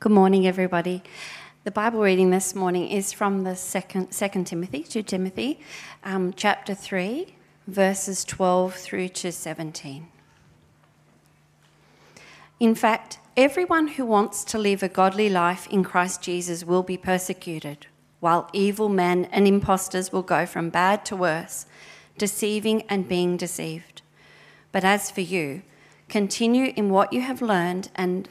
Good morning, everybody. The Bible reading this morning is from the second, second Timothy, 2 Timothy, um, chapter 3, verses 12 through to 17. In fact, everyone who wants to live a godly life in Christ Jesus will be persecuted, while evil men and impostors will go from bad to worse, deceiving and being deceived. But as for you, continue in what you have learned and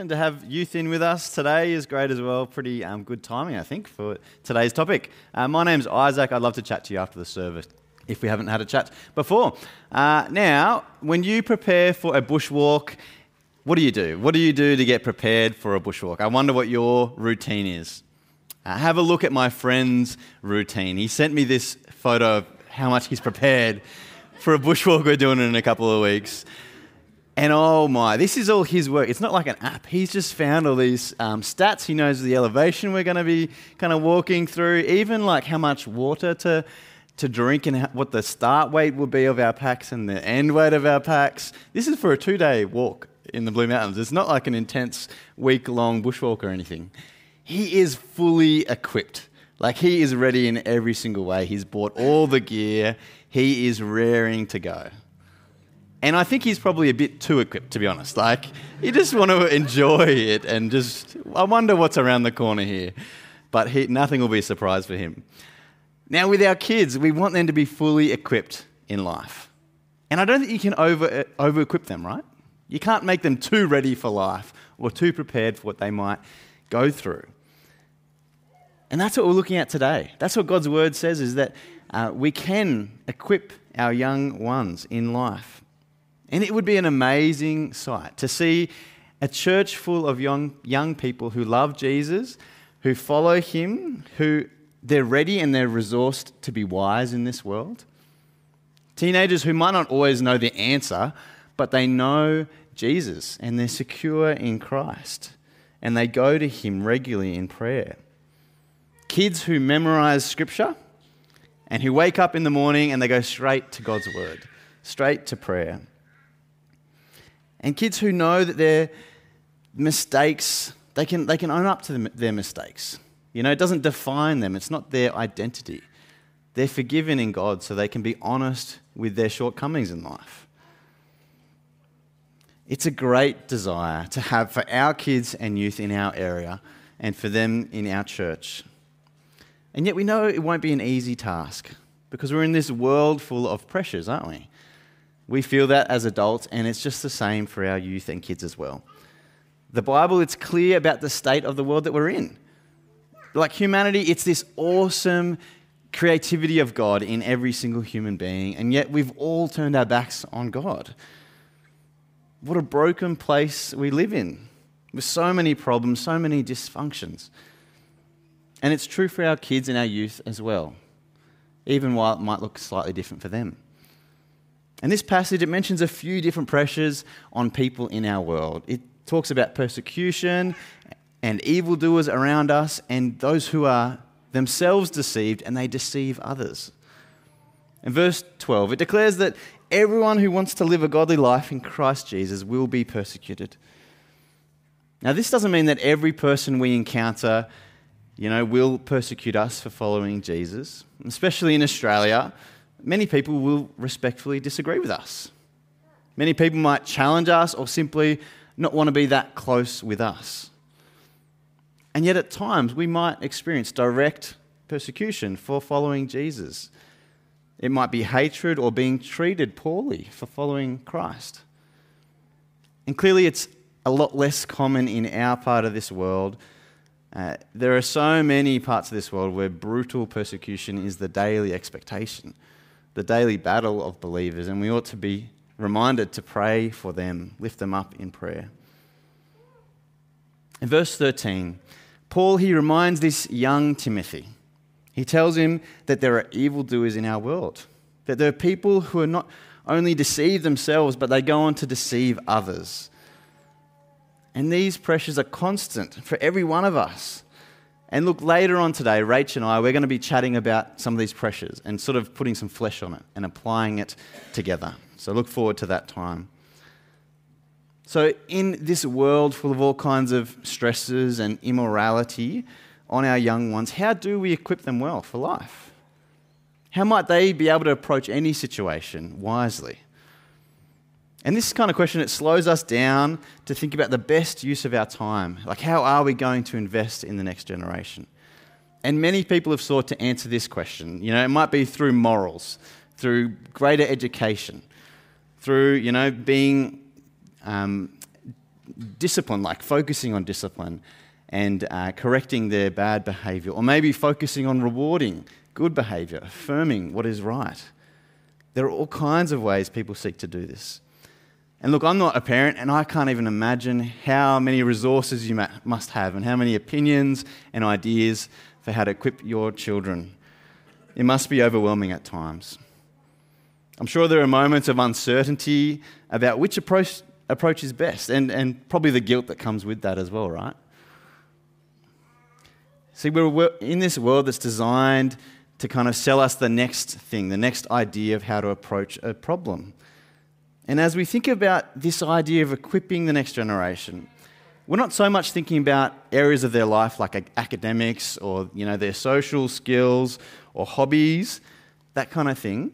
And to have youth in with us today is great as well. Pretty um, good timing, I think, for today's topic. Uh, my name's Isaac. I'd love to chat to you after the service if we haven't had a chat before. Uh, now, when you prepare for a bushwalk, what do you do? What do you do to get prepared for a bushwalk? I wonder what your routine is. Uh, have a look at my friend's routine. He sent me this photo of how much he's prepared for a bushwalk we're doing in a couple of weeks. And oh my, this is all his work. It's not like an app. He's just found all these um, stats. He knows the elevation we're going to be kind of walking through, even like how much water to, to drink and what the start weight will be of our packs and the end weight of our packs. This is for a two day walk in the Blue Mountains. It's not like an intense week long bushwalk or anything. He is fully equipped. Like he is ready in every single way. He's bought all the gear, he is raring to go. And I think he's probably a bit too equipped, to be honest. Like, you just want to enjoy it and just, I wonder what's around the corner here. But he, nothing will be a surprise for him. Now, with our kids, we want them to be fully equipped in life. And I don't think you can over, over equip them, right? You can't make them too ready for life or too prepared for what they might go through. And that's what we're looking at today. That's what God's word says is that uh, we can equip our young ones in life. And it would be an amazing sight to see a church full of young, young people who love Jesus, who follow him, who they're ready and they're resourced to be wise in this world. Teenagers who might not always know the answer, but they know Jesus and they're secure in Christ and they go to him regularly in prayer. Kids who memorize scripture and who wake up in the morning and they go straight to God's word, straight to prayer. And kids who know that their mistakes, they can, they can own up to their mistakes. You know, it doesn't define them, it's not their identity. They're forgiven in God so they can be honest with their shortcomings in life. It's a great desire to have for our kids and youth in our area and for them in our church. And yet we know it won't be an easy task because we're in this world full of pressures, aren't we? We feel that as adults, and it's just the same for our youth and kids as well. The Bible, it's clear about the state of the world that we're in. Like humanity, it's this awesome creativity of God in every single human being, and yet we've all turned our backs on God. What a broken place we live in, with so many problems, so many dysfunctions. And it's true for our kids and our youth as well, even while it might look slightly different for them. And this passage, it mentions a few different pressures on people in our world. It talks about persecution and evildoers around us and those who are themselves deceived and they deceive others. In verse 12, it declares that everyone who wants to live a godly life in Christ Jesus will be persecuted. Now, this doesn't mean that every person we encounter, you know, will persecute us for following Jesus, especially in Australia many people will respectfully disagree with us. Many people might challenge us or simply not want to be that close with us. And yet, at times, we might experience direct persecution for following Jesus. It might be hatred or being treated poorly for following Christ. And clearly, it's a lot less common in our part of this world. Uh, there are so many parts of this world where brutal persecution is the daily expectation, the daily battle of believers, and we ought to be reminded to pray for them, lift them up in prayer. In verse 13, Paul he reminds this young Timothy he tells him that there are evildoers in our world, that there are people who are not only deceive themselves, but they go on to deceive others. And these pressures are constant for every one of us. And look, later on today, Rach and I, we're going to be chatting about some of these pressures and sort of putting some flesh on it and applying it together. So look forward to that time. So, in this world full of all kinds of stresses and immorality, on our young ones, how do we equip them well for life? How might they be able to approach any situation wisely? And this kind of question, it slows us down to think about the best use of our time. Like, how are we going to invest in the next generation? And many people have sought to answer this question. You know, it might be through morals, through greater education, through, you know, being um, disciplined, like focusing on discipline, and uh, correcting their bad behavior, or maybe focusing on rewarding good behavior, affirming what is right. There are all kinds of ways people seek to do this. And look, I'm not a parent, and I can't even imagine how many resources you must have and how many opinions and ideas for how to equip your children. It must be overwhelming at times. I'm sure there are moments of uncertainty about which approach, approach is best, and, and probably the guilt that comes with that as well, right? See, we're in this world that's designed to kind of sell us the next thing, the next idea of how to approach a problem. And as we think about this idea of equipping the next generation, we're not so much thinking about areas of their life like academics or you know, their social skills or hobbies, that kind of thing.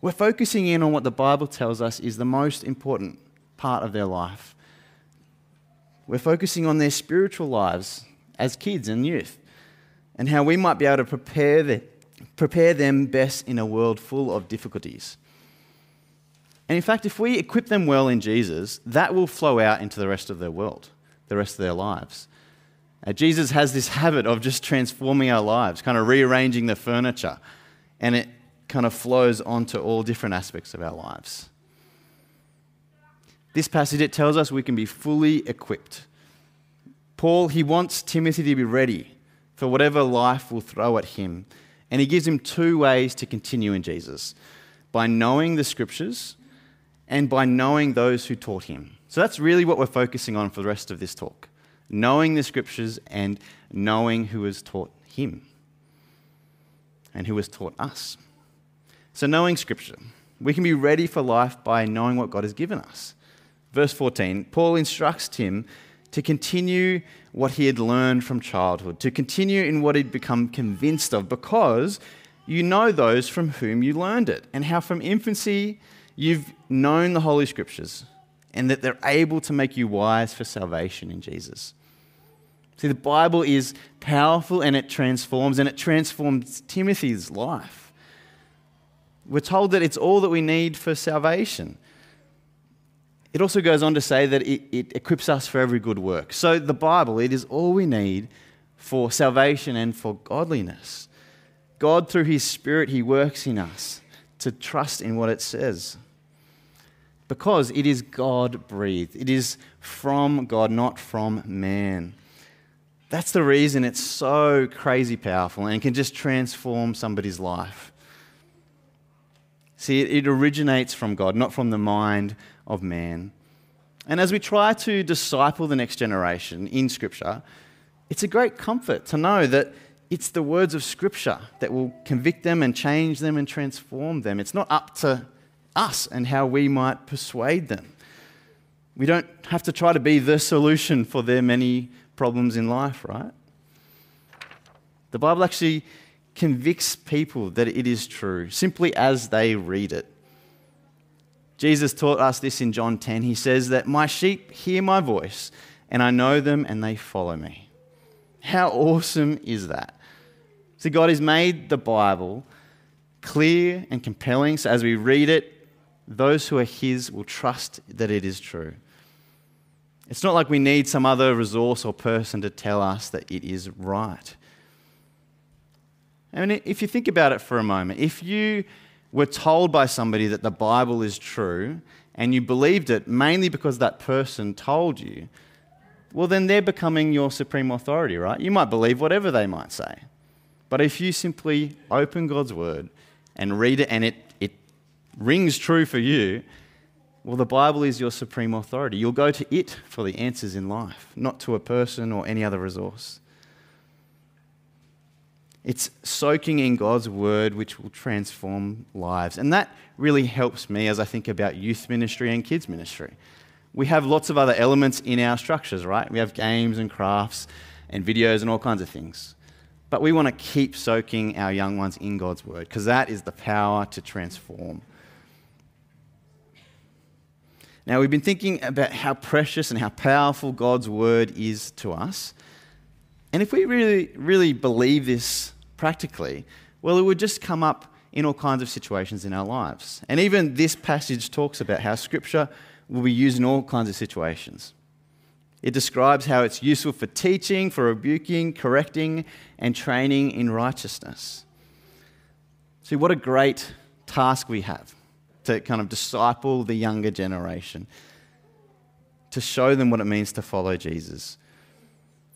We're focusing in on what the Bible tells us is the most important part of their life. We're focusing on their spiritual lives, as kids and youth, and how we might be able to prepare, prepare them best in a world full of difficulties. And in fact, if we equip them well in Jesus, that will flow out into the rest of their world, the rest of their lives. Uh, Jesus has this habit of just transforming our lives, kind of rearranging the furniture, and it kind of flows onto all different aspects of our lives. This passage it tells us we can be fully equipped Paul, he wants Timothy to be ready for whatever life will throw at him. And he gives him two ways to continue in Jesus by knowing the scriptures and by knowing those who taught him. So that's really what we're focusing on for the rest of this talk knowing the scriptures and knowing who has taught him and who has taught us. So, knowing scripture, we can be ready for life by knowing what God has given us. Verse 14, Paul instructs Tim to continue what he had learned from childhood, to continue in what he'd become convinced of, because you know those from whom you learned it, and how from infancy you've known the Holy Scriptures, and that they're able to make you wise for salvation in Jesus. See, the Bible is powerful and it transforms, and it transforms Timothy's life. We're told that it's all that we need for salvation. It also goes on to say that it, it equips us for every good work. So the Bible, it is all we need for salvation and for godliness. God, through His Spirit, He works in us to trust in what it says. Because it is God breathed, it is from God, not from man. That's the reason it's so crazy powerful and can just transform somebody's life. See, it originates from God, not from the mind of man. And as we try to disciple the next generation in Scripture, it's a great comfort to know that it's the words of Scripture that will convict them and change them and transform them. It's not up to us and how we might persuade them. We don't have to try to be the solution for their many problems in life, right? The Bible actually convicts people that it is true simply as they read it. Jesus taught us this in John 10. He says that my sheep hear my voice, and I know them, and they follow me. How awesome is that? See, God has made the Bible clear and compelling. So as we read it, those who are His will trust that it is true. It's not like we need some other resource or person to tell us that it is right. I mean, if you think about it for a moment, if you were told by somebody that the Bible is true and you believed it mainly because that person told you, well, then they're becoming your supreme authority, right? You might believe whatever they might say. But if you simply open God's word and read it and it, rings true for you, well, the Bible is your supreme authority. You'll go to it for the answers in life, not to a person or any other resource. It's soaking in God's word which will transform lives. And that really helps me as I think about youth ministry and kids ministry. We have lots of other elements in our structures, right? We have games and crafts and videos and all kinds of things. But we want to keep soaking our young ones in God's word because that is the power to transform. Now, we've been thinking about how precious and how powerful God's word is to us. And if we really, really believe this practically, well, it would just come up in all kinds of situations in our lives. And even this passage talks about how Scripture will be used in all kinds of situations. It describes how it's useful for teaching, for rebuking, correcting, and training in righteousness. See, what a great task we have to kind of disciple the younger generation, to show them what it means to follow Jesus.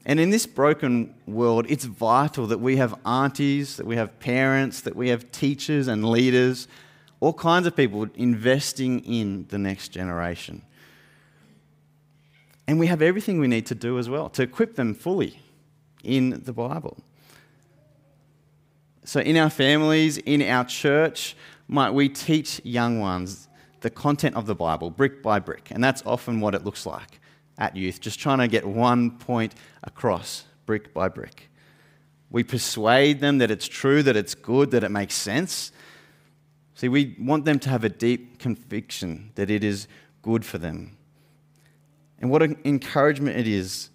And in this broken world, it's vital that we have aunties, that we have parents, that we have teachers and leaders, all kinds of people investing in the next generation. And we have everything we need to do as well to equip them fully in the Bible. So, in our families, in our church, might we teach young ones the content of the Bible brick by brick? And that's often what it looks like at youth, just trying to get one point across, brick by brick. We persuade them that it's true, that it's good, that it makes sense. See, we want them to have a deep conviction that it is good for them. And what an encouragement it is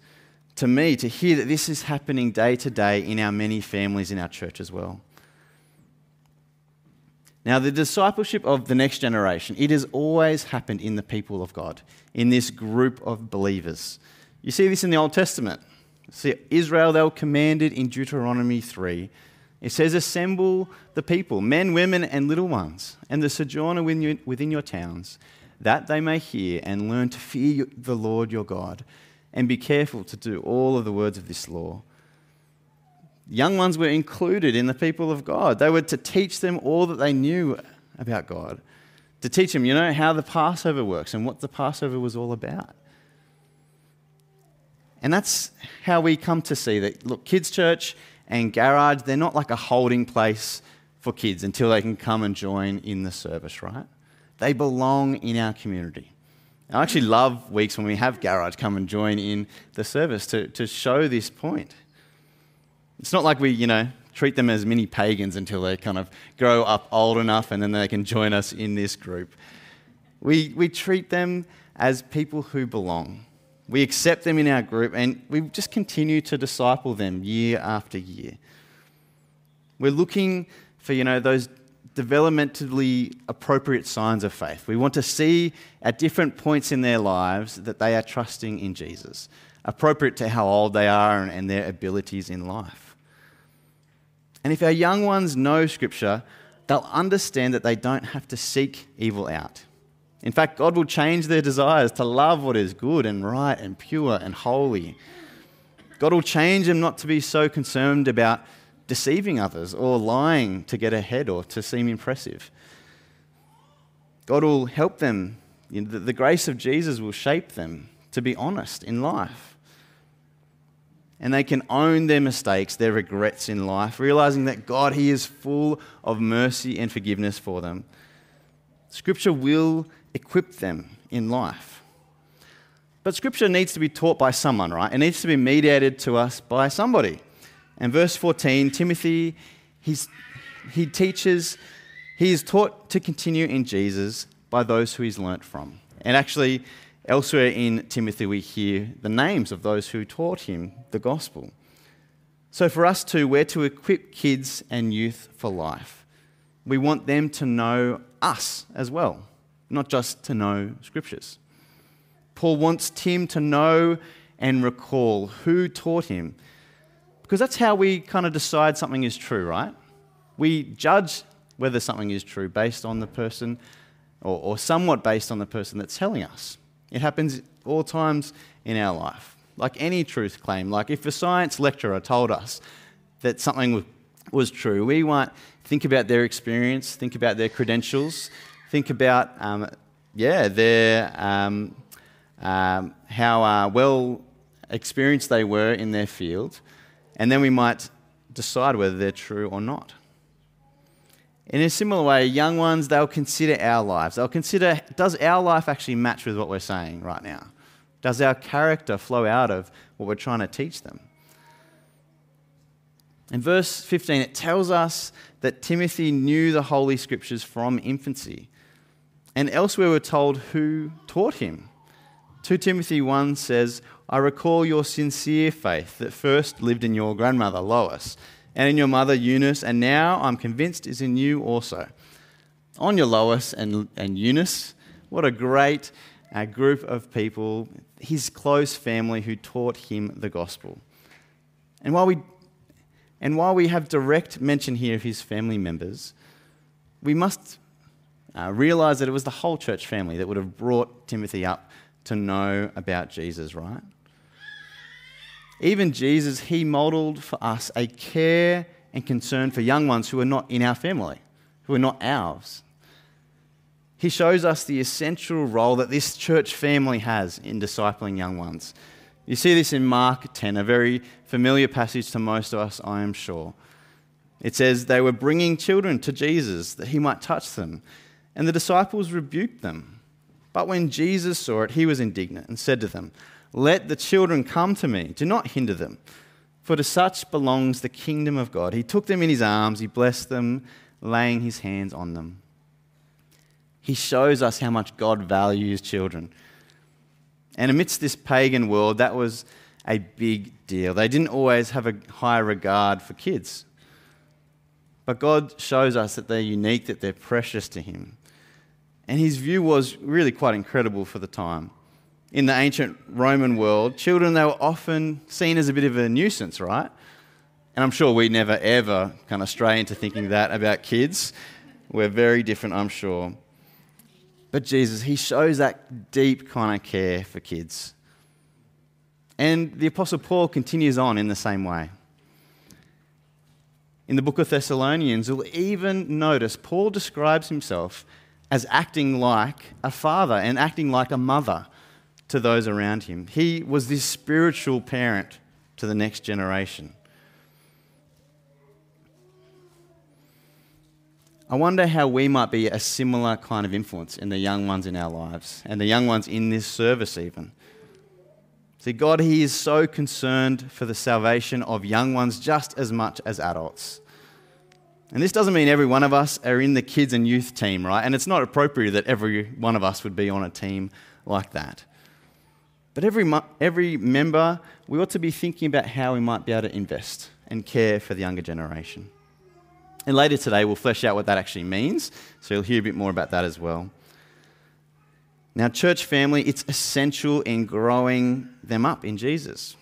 to me to hear that this is happening day to day in our many families in our church as well. Now, the discipleship of the next generation, it has always happened in the people of God, in this group of believers. You see this in the Old Testament. See, Israel, they were commanded in Deuteronomy 3. It says, Assemble the people, men, women, and little ones, and the sojourner within your towns, that they may hear and learn to fear the Lord your God, and be careful to do all of the words of this law young ones were included in the people of God. They were to teach them all that they knew about God, to teach them, you know, how the Passover works and what the Passover was all about. And that's how we come to see that, look, kids' church and garage, they're not like a holding place for kids until they can come and join in the service, right? They belong in our community. I actually love weeks when we have garage come and join in the service to, to show this point. It's not like we, you know, treat them as mini pagans until they kind of grow up old enough and then they can join us in this group. We, we treat them as people who belong. We accept them in our group and we just continue to disciple them year after year. We're looking for, you know, those developmentally appropriate signs of faith. We want to see at different points in their lives that they are trusting in Jesus, appropriate to how old they are and their abilities in life. And if our young ones know Scripture, they'll understand that they don't have to seek evil out. In fact, God will change their desires to love what is good and right and pure and holy. God will change them not to be so concerned about deceiving others or lying to get ahead or to seem impressive. God will help them. The grace of Jesus will shape them to be honest in life and they can own their mistakes, their regrets in life, realizing that God, He is full of mercy and forgiveness for them. Scripture will equip them in life. But Scripture needs to be taught by someone, right? It needs to be mediated to us by somebody. And verse 14, Timothy, he's, he teaches, he is taught to continue in Jesus by those who he's learnt from. And actually, Elsewhere in Timothy, we hear the names of those who taught him the gospel. So, for us too, we're to equip kids and youth for life. we want them to know us as well, not just to know scriptures. Paul wants Tim to know and recall who taught him, because that's how we kind of decide something is true, right? We judge whether something is true based on the person or, or somewhat based on the person that's telling us. It happens all times in our life. Like any truth claim, like if a science lecturer told us that something was true, we might think about their experience, think about their credentials, think about, um, yeah, their, um, um, how uh, well experienced they were in their field, and then we might decide whether they're true or not. In a similar way, young ones, they'll consider our lives. They'll consider does our life actually match with what we're saying right now? Does our character flow out of what we're trying to teach them? In verse 15, it tells us that Timothy knew the Holy Scriptures from infancy. And elsewhere, we're told who taught him. 2 Timothy 1 says, I recall your sincere faith that first lived in your grandmother, Lois and in your mother Eunice, and now I'm convinced is in you also. On your Lois and, and Eunice, what a great uh, group of people, his close family who taught him the gospel. And while we, and while we have direct mention here of his family members, we must uh, realize that it was the whole church family that would have brought Timothy up to know about Jesus, right? Even Jesus, he modeled for us a care and concern for young ones who are not in our family, who are not ours. He shows us the essential role that this church family has in discipling young ones. You see this in Mark 10, a very familiar passage to most of us, I am sure. It says, They were bringing children to Jesus that he might touch them, and the disciples rebuked them. But when Jesus saw it, he was indignant and said to them, let the children come to me. Do not hinder them, for to such belongs the kingdom of God. He took them in his arms, he blessed them, laying his hands on them. He shows us how much God values children. And amidst this pagan world, that was a big deal. They didn't always have a high regard for kids. But God shows us that they're unique, that they're precious to Him. And His view was really quite incredible for the time in the ancient Roman world, children they were often seen as a bit of a nuisance, right? And I'm sure we never ever kind of stray into thinking that about kids. We're very different, I'm sure. But Jesus, he shows that deep kind of care for kids. And the Apostle Paul continues on in the same way. In the book of Thessalonians, you'll even notice Paul describes himself as acting like a father and acting like a mother to those around him. He was this spiritual parent to the next generation. I wonder how we might be a similar kind of influence in the young ones in our lives and the young ones in this service, even. See, God, He is so concerned for the salvation of young ones just as much as adults. And this doesn't mean every one of us are in the kids and youth team, right? And it's not appropriate that every one of us would be on a team like that. But every, every member, we ought to be thinking about how we might be able to invest and care for the younger generation. And later today, we'll flesh out what that actually means, so you'll hear a bit more about that as well. Now, church family, it's essential in growing them up in Jesus.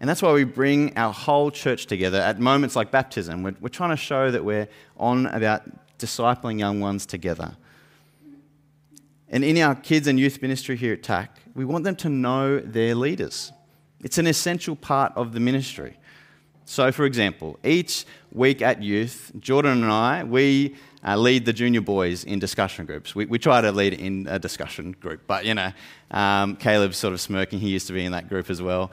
And that's why we bring our whole church together at moments like baptism. We're, we're trying to show that we're on about discipling young ones together. And in our kids and youth ministry here at TAC, we want them to know their leaders. It's an essential part of the ministry. So, for example, each week at youth, Jordan and I, we uh, lead the junior boys in discussion groups. We, we try to lead in a discussion group, but you know, um, Caleb's sort of smirking. He used to be in that group as well.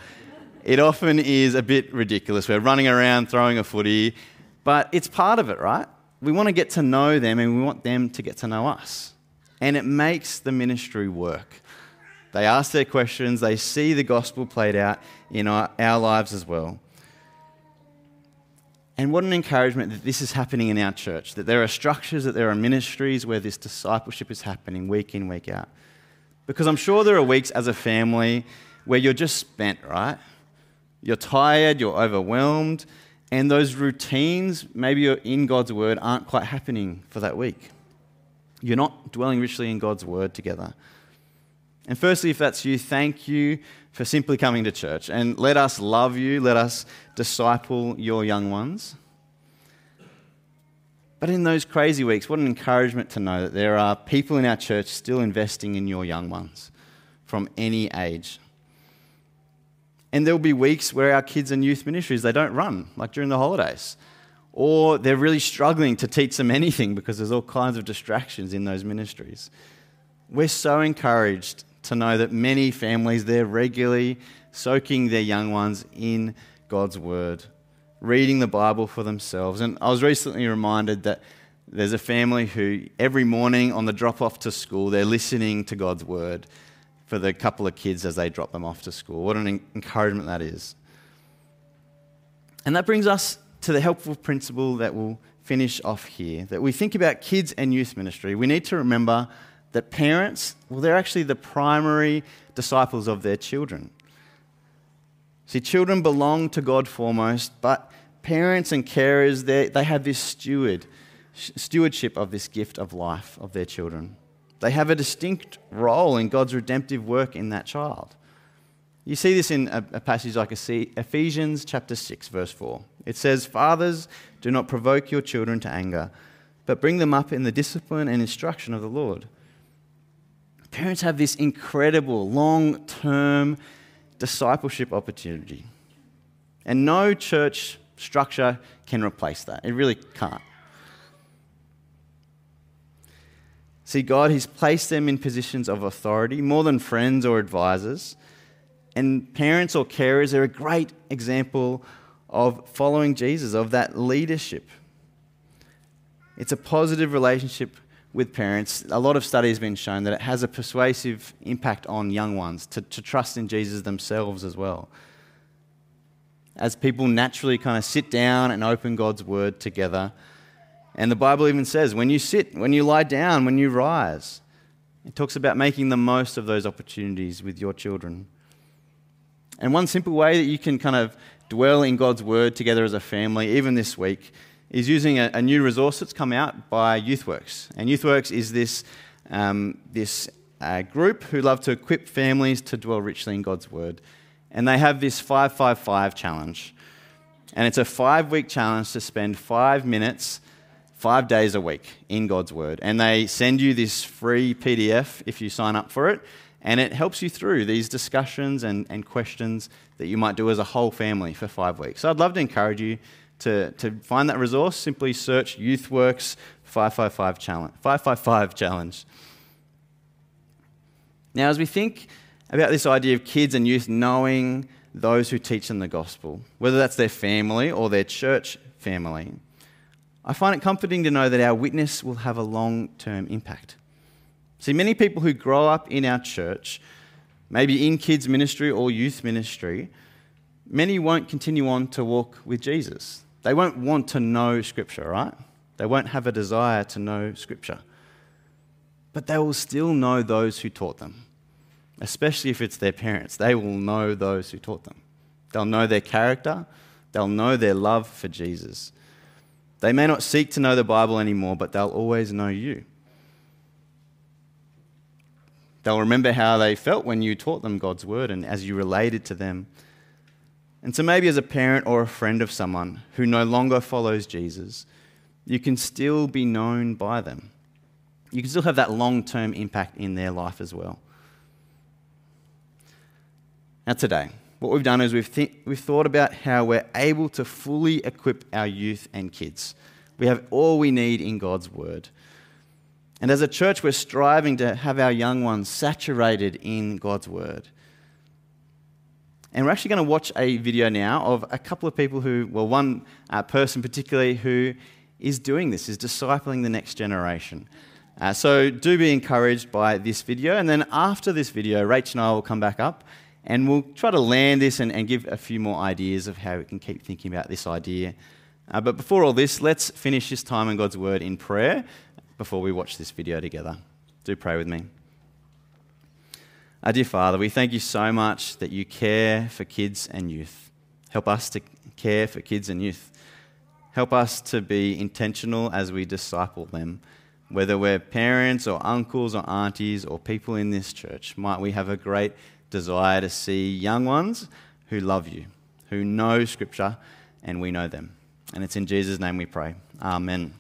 It often is a bit ridiculous. We're running around throwing a footy, but it's part of it, right? We want to get to know them and we want them to get to know us. And it makes the ministry work. They ask their questions, they see the gospel played out in our, our lives as well. And what an encouragement that this is happening in our church, that there are structures, that there are ministries where this discipleship is happening week in, week out. Because I'm sure there are weeks as a family where you're just spent, right? You're tired, you're overwhelmed, And those routines, maybe you're in God's word, aren't quite happening for that week. You're not dwelling richly in God's word together. And firstly, if that's you, thank you for simply coming to church. And let us love you, let us disciple your young ones. But in those crazy weeks, what an encouragement to know that there are people in our church still investing in your young ones from any age. And there will be weeks where our kids and youth ministries, they don't run, like during the holidays. Or they're really struggling to teach them anything because there's all kinds of distractions in those ministries. We're so encouraged to know that many families, they're regularly soaking their young ones in God's Word, reading the Bible for themselves. And I was recently reminded that there's a family who every morning on the drop off to school, they're listening to God's Word for the couple of kids as they drop them off to school. What an encouragement that is. And that brings us to the helpful principle that we'll finish off here that we think about kids and youth ministry. We need to remember that parents, well, they're actually the primary disciples of their children. See, children belong to God foremost, but parents and carers, they have this steward, stewardship of this gift of life of their children. They have a distinct role in God's redemptive work in that child. You see this in a, passage like Ephesians chapter 6, verse 4. It says, Fathers, do not provoke your children to anger, but bring them up in the discipline and instruction of the Lord. Parents have this incredible long term discipleship opportunity. And no church structure can replace that. It really can't. See, God, He's placed them in positions of authority more than friends or advisors. And parents or carers are a great example of following Jesus, of that leadership. It's a positive relationship with parents. A lot of studies have been shown that it has a persuasive impact on young ones to, to trust in Jesus themselves as well. As people naturally kind of sit down and open God's word together, and the Bible even says, when you sit, when you lie down, when you rise, it talks about making the most of those opportunities with your children. And one simple way that you can kind of dwell in God's Word together as a family, even this week, is using a, a new resource that's come out by YouthWorks. And YouthWorks is this, um, this uh, group who love to equip families to dwell richly in God's Word. And they have this 555 challenge. And it's a five week challenge to spend five minutes five days a week in God's Word. And they send you this free PDF if you sign up for it. And it helps you through these discussions and, and questions that you might do as a whole family for five weeks. So I'd love to encourage you to, to find that resource. Simply search YouthWorks 555 challenge, 555 challenge. Now, as we think about this idea of kids and youth knowing those who teach them the gospel, whether that's their family or their church family, I find it comforting to know that our witness will have a long term impact. See, many people who grow up in our church, maybe in kids' ministry or youth ministry, many won't continue on to walk with Jesus. They won't want to know Scripture, right? They won't have a desire to know Scripture. But they will still know those who taught them, especially if it's their parents. They will know those who taught them. They'll know their character, they'll know their love for Jesus. They may not seek to know the Bible anymore, but they'll always know you. They'll remember how they felt when you taught them God's word and as you related to them. And so, maybe as a parent or a friend of someone who no longer follows Jesus, you can still be known by them. You can still have that long term impact in their life as well. Now, today, what we've done is we've, th- we've thought about how we're able to fully equip our youth and kids. We have all we need in God's Word. And as a church, we're striving to have our young ones saturated in God's Word. And we're actually going to watch a video now of a couple of people who, well, one uh, person particularly who is doing this, is discipling the next generation. Uh, so do be encouraged by this video. And then after this video, Rach and I will come back up and we'll try to land this and, and give a few more ideas of how we can keep thinking about this idea. Uh, but before all this, let's finish this time in God's Word in prayer before we watch this video together. Do pray with me. Our dear Father, we thank you so much that you care for kids and youth. Help us to care for kids and youth. Help us to be intentional as we disciple them. Whether we're parents or uncles or aunties or people in this church, might we have a great desire to see young ones who love you, who know Scripture, and we know them. And it's in Jesus' name we pray. Amen.